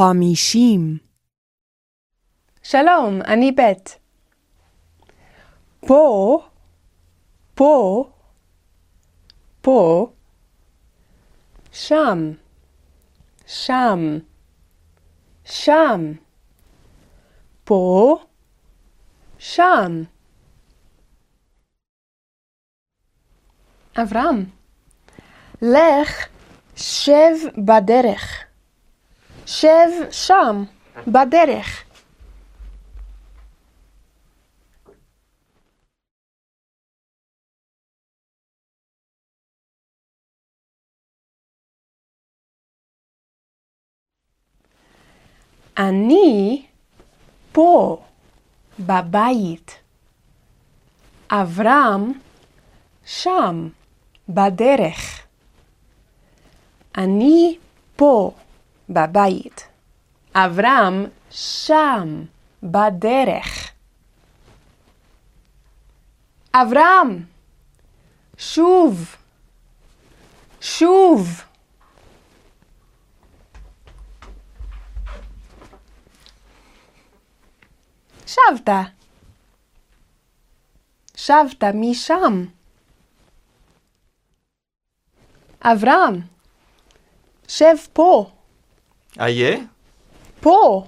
חמישים, שלום, אני בית. פה, פה, פה, שם, שם, שם, פה, שם. אברהם, לך, שב בדרך. שב שם, בדרך. אני פה, בבית. אברהם שם, בדרך. אני פה, בבית. אברהם שם, בדרך. אברהם, שוב, שוב. שבת. שבת משם. אברהם, שב פה, איה? פה.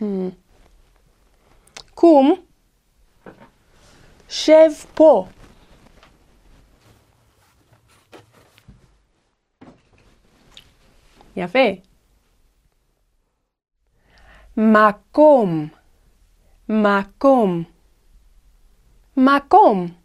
Hmm. קום, שב פה. יפה. מקום, מקום, מקום.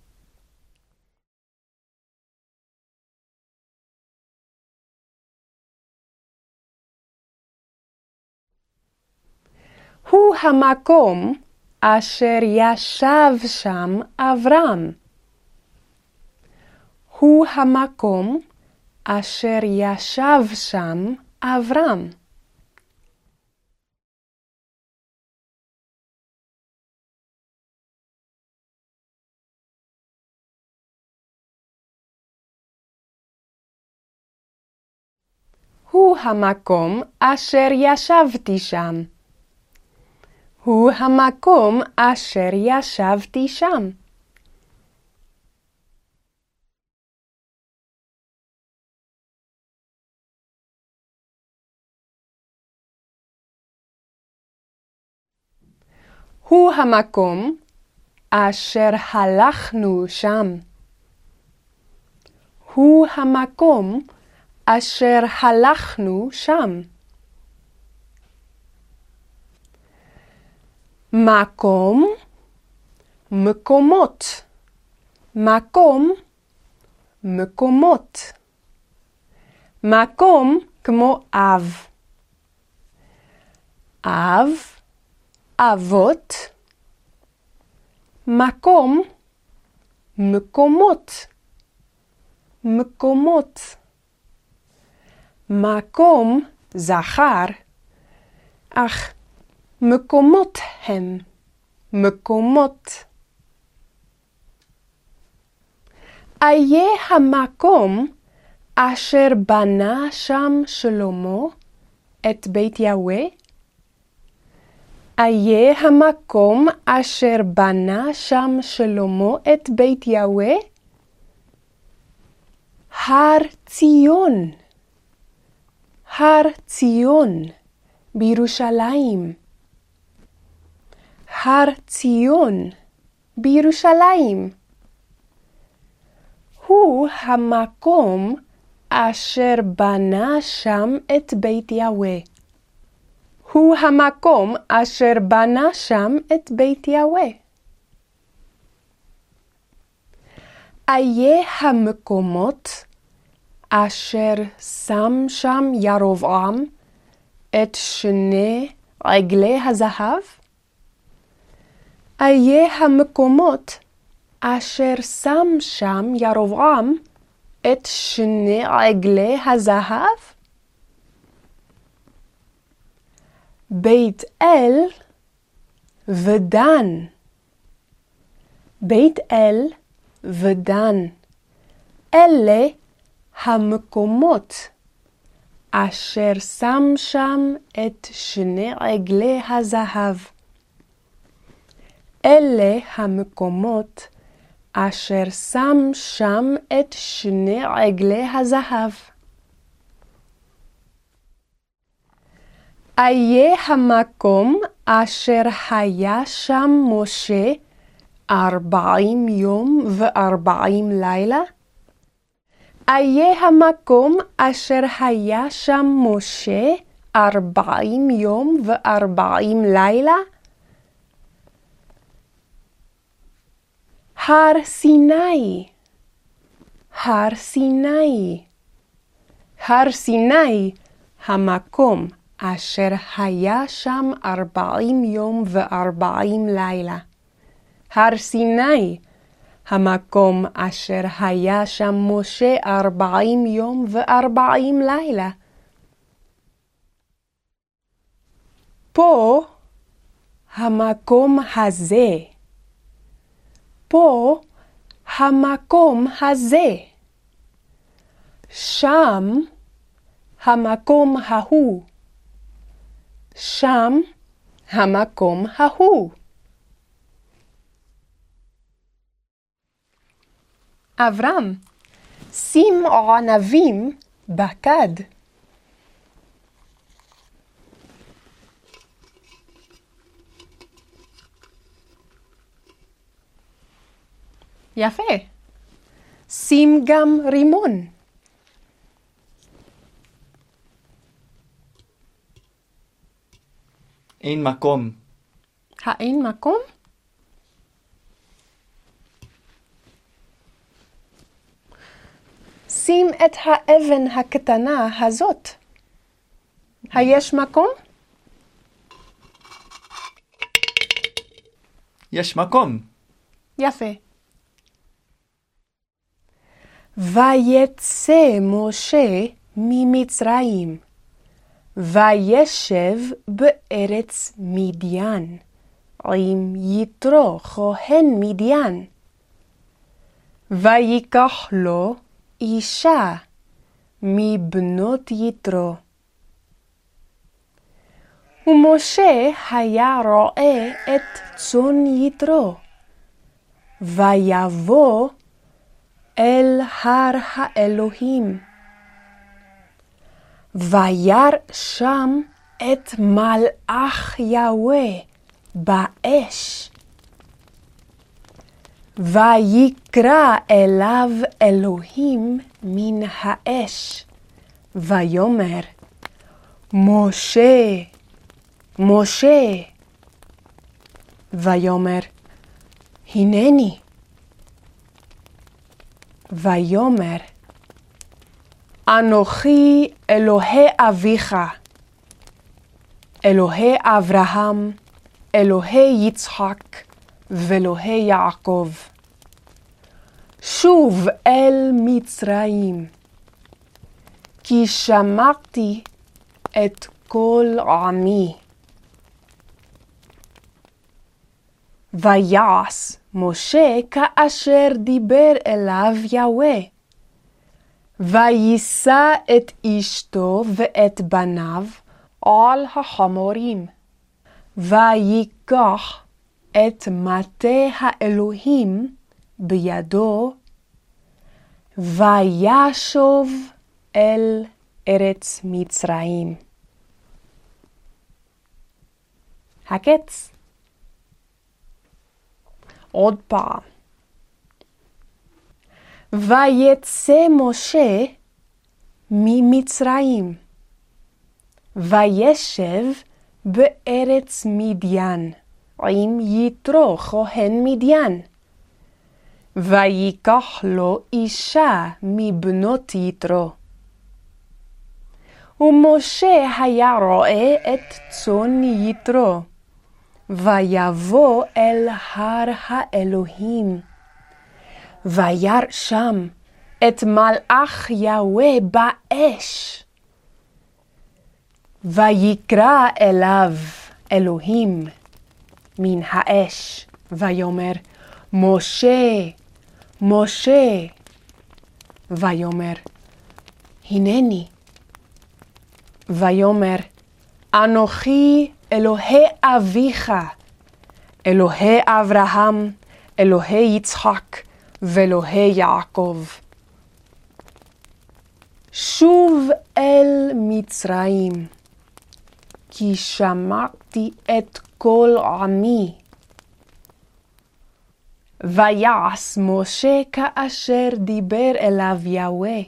הוא המקום אשר ישב שם אברהם. הוא המקום אשר ישב שם אברהם. הוא המקום אשר ישבתי שם. הוא המקום אשר ישבתי שם. הוא המקום אשר הלכנו שם. הוא המקום אשר הלכנו שם. מקום, מקומות, מקום, מקומות. מקום כמו אב. אב, אבות. מקום, מקומות, מקומות. מקום זכר, אך מקומות הם מקומות. איה המקום אשר בנה שם שלמה את בית יהוה? איה המקום אשר בנה שם שלמה את בית יהוה? הר ציון. הר ציון בירושלים. הר ציון בירושלים. הוא המקום אשר בנה שם את בית יהוה. הוא המקום אשר בנה שם את בית יהוה. איה המקומות אשר שם שם ירבעם את שני עגלי הזהב? איה המקומות אשר שם שם ירבעם את שני עגלי הזהב? בית אל ודן. בית אל ודן. אלה המקומות אשר שם שם את שני עגלי הזהב. אלה המקומות אשר שם שם את שני עגלי הזהב. איה המקום אשר היה שם משה ארבעים יום וארבעים לילה? איה המקום אשר היה שם משה ארבעים יום וארבעים לילה? הר סיני, הר סיני, הר סיני, המקום אשר היה שם ארבעים יום וארבעים לילה. הר סיני, המקום אשר היה שם משה ארבעים יום וארבעים לילה. פה המקום הזה. פה המקום הזה. שם המקום ההוא. שם המקום ההוא. אברהם, שים ענבים בכד. יפה. שים גם רימון. אין מקום. האין מקום? שים את האבן הקטנה הזאת. היש מקום? יש מקום. יפה. ויצא משה ממצרים, וישב בארץ מדיין, עם יתרו כהן מדיין. ויקח לו אישה מבנות יתרו. ומשה היה רואה את צאן יתרו, ויבוא אל הר האלוהים. וירא שם את מלאך יהוה באש. ויקרא אליו אלוהים מן האש, ויאמר, משה, משה. ויאמר, הנני. ויאמר, אנוכי אלוהי אביך, אלוהי אברהם, אלוהי יצחק, ואלוהי יעקב. שוב אל מצרים, כי שמעתי את כל עמי. ויעש משה כאשר דיבר אליו יהוה. ויישא את אשתו ואת בניו על החמורים. ויקח את מטה האלוהים בידו, וישוב אל ארץ מצרים. הקץ. עוד פעם. ויצא משה ממצרים, וישב בארץ מדיין, עם יתרו כהן מדיין. ויקח לו אישה מבנות יתרו. ומשה היה רואה את צאן יתרו, ויבוא אל הר האלוהים. וירא שם את מלאך יהוה באש. ויקרא אליו אלוהים מן האש, ויאמר, משה, משה. ויאמר, הנני. ויאמר, אנוכי אלוהי אביך, אלוהי אברהם, אלוהי יצחק ואלוהי יעקב. שוב אל מצרים, כי שמעתי את כל עמי. ויעש משה כאשר דיבר אליו יהוה.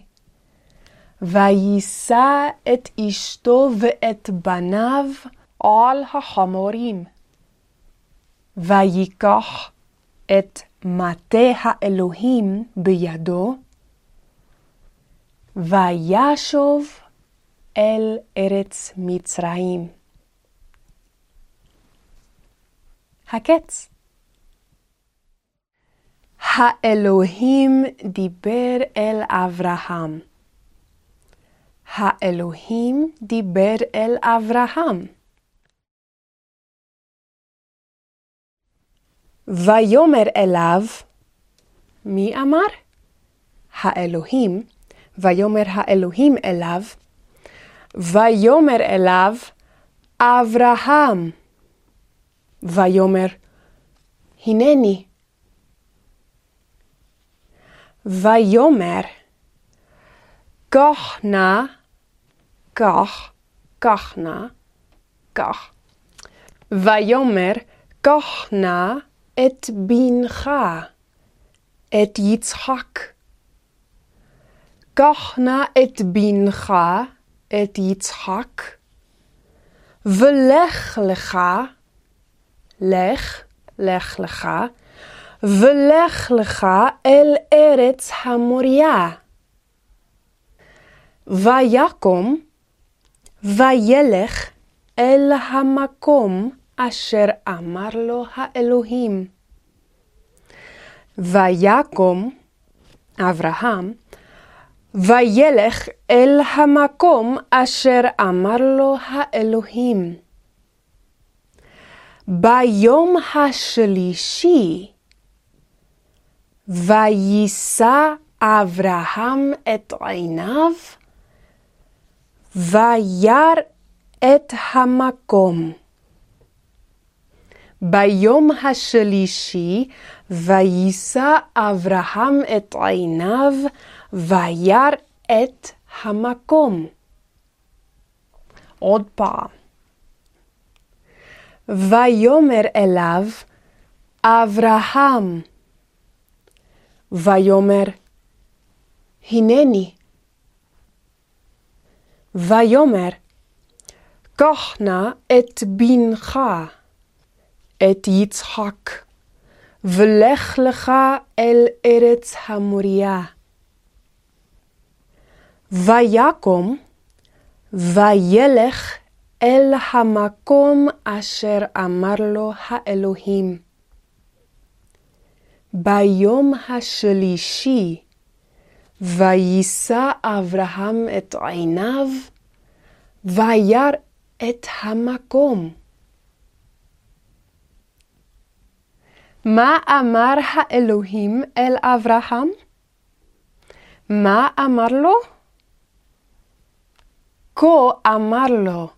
ויישא את אשתו ואת בניו על החמורים. ויקח את מטה האלוהים בידו, וישוב אל ארץ מצרים. הקץ האלוהים דיבר אל אברהם. האלוהים דיבר אל אברהם. ויאמר אליו, מי אמר? האלוהים, ויאמר האלוהים אליו, ויאמר אליו, אברהם. ויאמר, הנני. ויאמר, קח נא, קח, קח נא, קח. ויאמר, קח נא את בנך, את יצחק. קח נא את בנך, את יצחק, ולך לך, לך, לך לך, ולך לך אל ארץ המוריה. ויקום, וילך אל המקום אשר אמר לו האלוהים. ויקום אברהם, וילך אל המקום אשר אמר לו האלוהים. ביום השלישי, ויישא אברהם את עיניו, וירא את המקום. ביום השלישי ויישא אברהם את עיניו וירא את המקום. עוד פעם. ויאמר אליו אברהם. ויאמר הנני. ויאמר קח נא את בנך. את יצחק, ולך לך אל ארץ המוריה. ויקום, וילך אל המקום אשר אמר לו האלוהים. ביום השלישי, ויישא אברהם את עיניו, וירא את המקום. מה אמר האלוהים אל אברהם? מה אמר לו? כה אמר לו,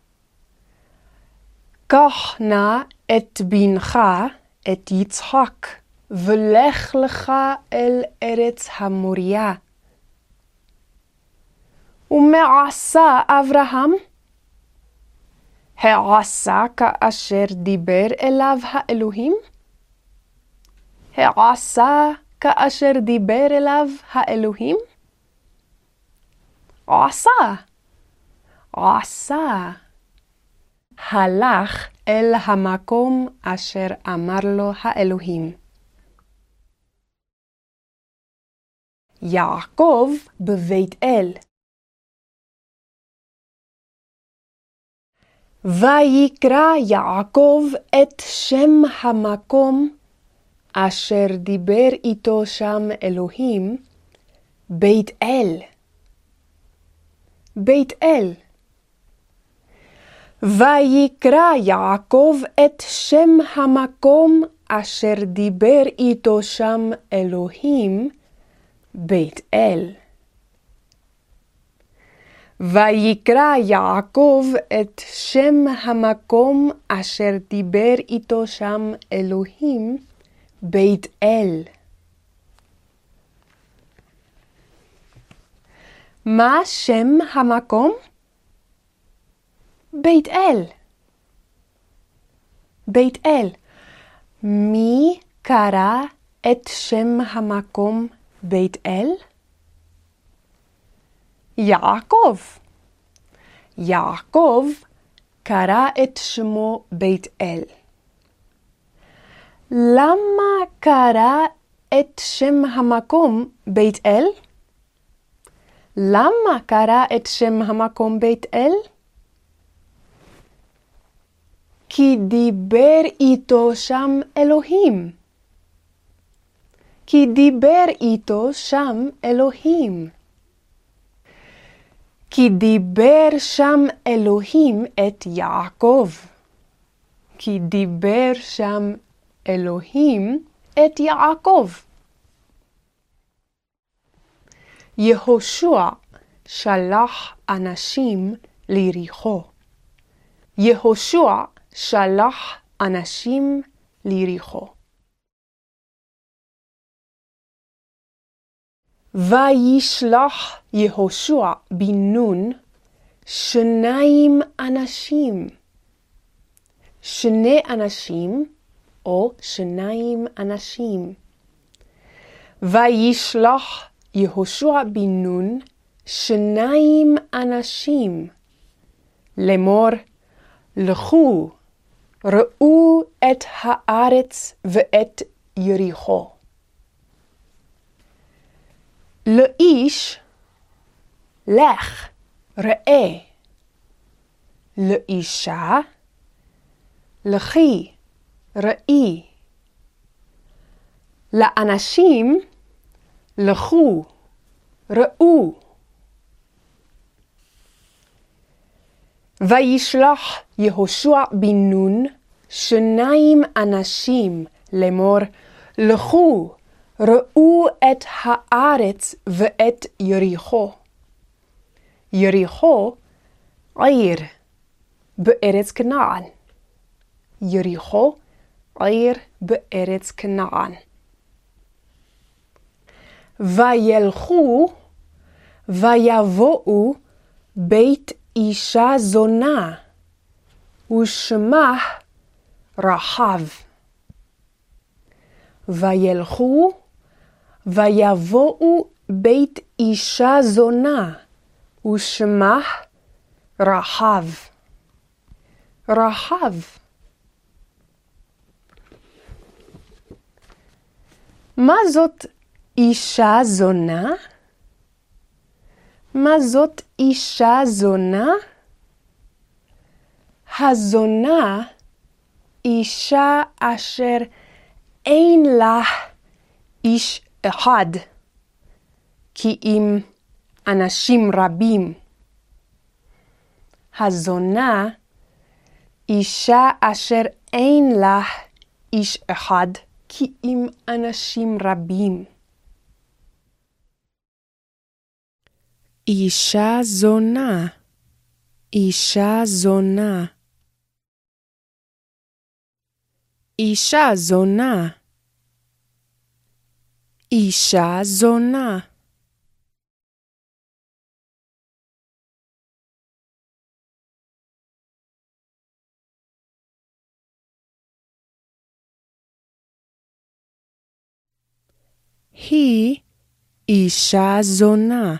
קח נא את בנך, את יצחק, ולך לך אל ארץ המוריה. ומה עשה אברהם? העשה כאשר דיבר אליו האלוהים? העשה כאשר דיבר אליו האלוהים? עשה, עשה. הלך אל המקום אשר אמר לו האלוהים. יעקב בבית אל. ויקרא יעקב את שם המקום אשר דיבר איתו שם אלוהים, בית אל. בית אל. ויקרא יעקב את שם המקום אשר דיבר איתו שם אלוהים, בית אל. ויקרא יעקב את שם המקום אשר דיבר איתו שם אלוהים, בית אל. מה שם המקום? בית אל. בית אל. מי קרא את שם המקום בית אל? יעקב. יעקב קרא את שמו בית אל. למה קרא את שם המקום בית אל? למה קרא את שם המקום בית אל? כי דיבר איתו שם אלוהים. כי דיבר איתו שם אלוהים. כי דיבר שם אלוהים את יעקב. כי דיבר שם אלוהים את יעקב. יהושע שלח אנשים ליריחו. יהושע שלח אנשים ליריחו. וישלח יהושע בן נון שניים אנשים. שני אנשים או שניים אנשים. וישלח יהושע בן נון שניים אנשים לאמור לכו ראו את הארץ ואת יריחו. לאיש לך ראה לאישה לכי ראי לאנשים לכו ראו וישלח יהושע בן נון שניים אנשים לאמור לכו ראו את הארץ ואת יריחו. יריחו עיר בארץ כנען. יריחו עיר בארץ כנען. וילכו ויבואו בית אישה זונה, ושמה רחב. וילכו ויבואו בית אישה זונה, ושמה רחב. רחב. מה זאת אישה זונה? מה זאת אישה זונה? הזונה אישה אשר אין לה איש אחד, כי אם אנשים רבים. הזונה אישה אשר אין לה איש אחד, כי אם אנשים רבים. אישה זונה, אישה זונה. אישה זונה. אישה זונה. היא אישה זונה.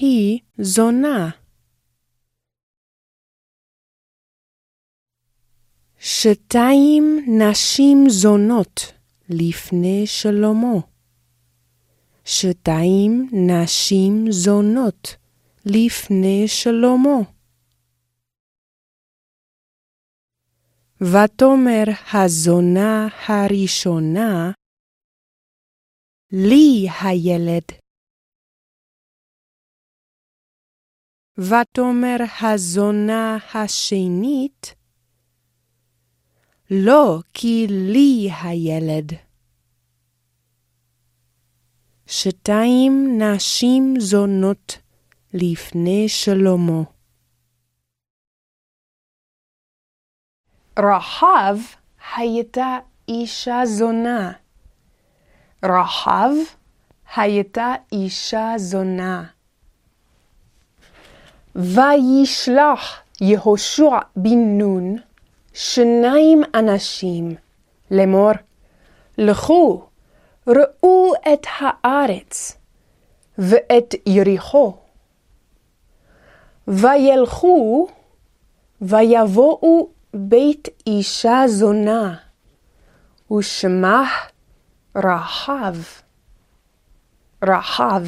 היא זונה. שתיים נשים זונות לפני שלמה. שתיים נשים זונות לפני שלמה. ותאמר הזונה הראשונה, לי הילד. ותאמר הזונה השנית, לא כי לי הילד. שתיים נשים זונות לפני שלמה. רחב הייתה אישה זונה. רחב הייתה אישה זונה. וישלח יהושע בן נון שניים אנשים לאמור, לכו, ראו את הארץ ואת יריחו. וילכו ויבואו בית אישה זונה, ושמה רחב. רחב.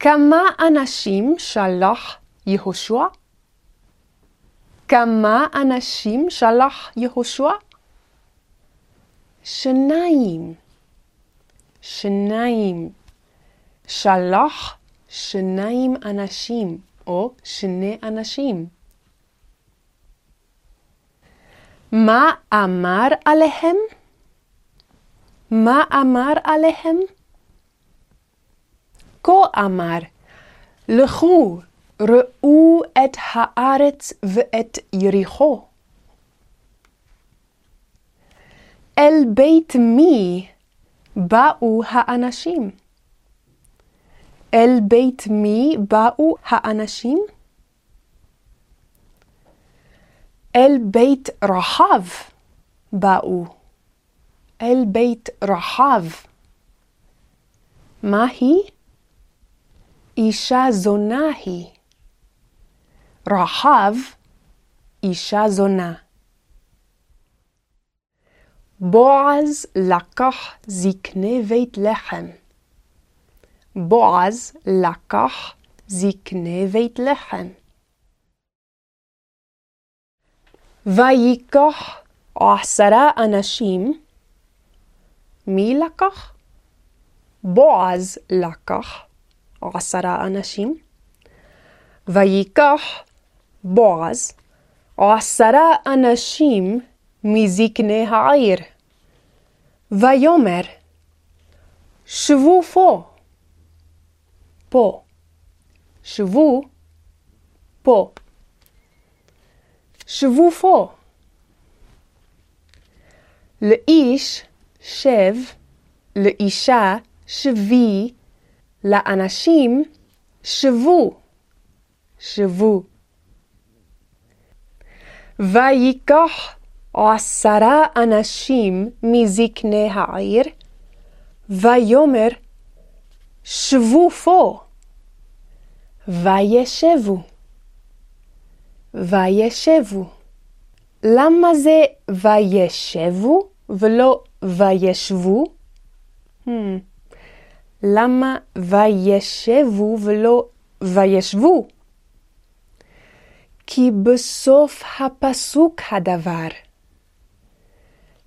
כמה אנשים שלח יהושע? כמה אנשים שלח יהושע? שניים. שניים. שלח שניים אנשים, או שני אנשים. מה אמר עליהם? מה אמר עליהם? כה אמר, לכו, ראו את הארץ ואת יריחו. אל בית מי באו האנשים? אל בית מי באו האנשים? אל בית רחב באו. אל בית רחב. מה היא? אישה זונה היא. רחב, אישה זונה. בועז לקח זקני בית לחם. בועז לקח זקני בית לחם. ויקח עשרה אנשים. מי לקח? בועז לקח עשרה אנשים. ויקח בועז עשרה אנשים מזקני העיר. ויאמר, שבו פה. פה. שבו פה. שבו פה. לאיש שב, לאישה שבי, לאנשים שבו. שבו. ויקח עשרה אנשים מזקני העיר, ויאמר, שבו פה. וישבו. וישבו. למה זה וישבו ולא וישבו? Hmm. למה וישבו ולא וישבו? כי בסוף הפסוק הדבר.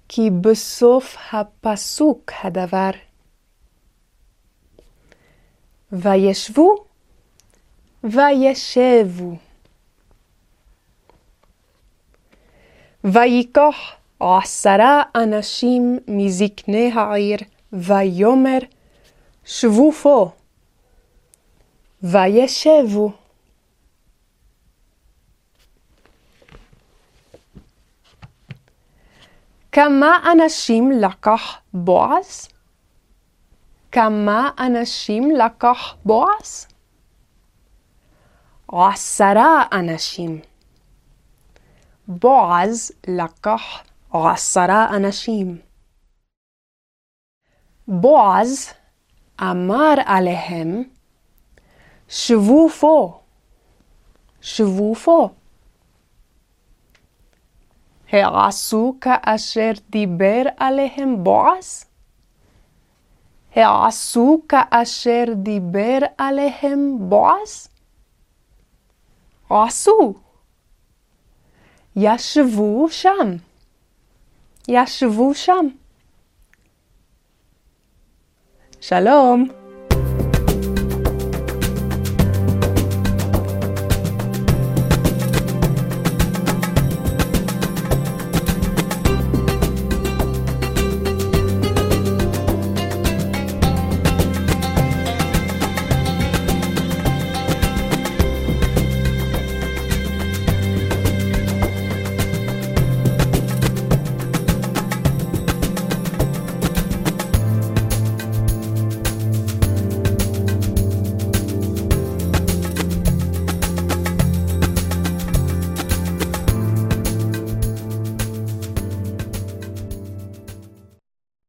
כי בסוף הפסוק הדבר. וישבו וישבו. ויקח עשרה אנשים מזקני העיר, ויאמר, שבו פה. וישבו. כמה אנשים לקח בועז? כמה אנשים לקח בועז? עשרה אנשים. בועז לקח עשרה אנשים. בועז אמר עליהם, שבו פה, שבו פה. העשו כאשר דיבר עליהם בועז? העשו כאשר דיבר עליהם בועז? עשו. ישבו שם. ישבו שם. שלום.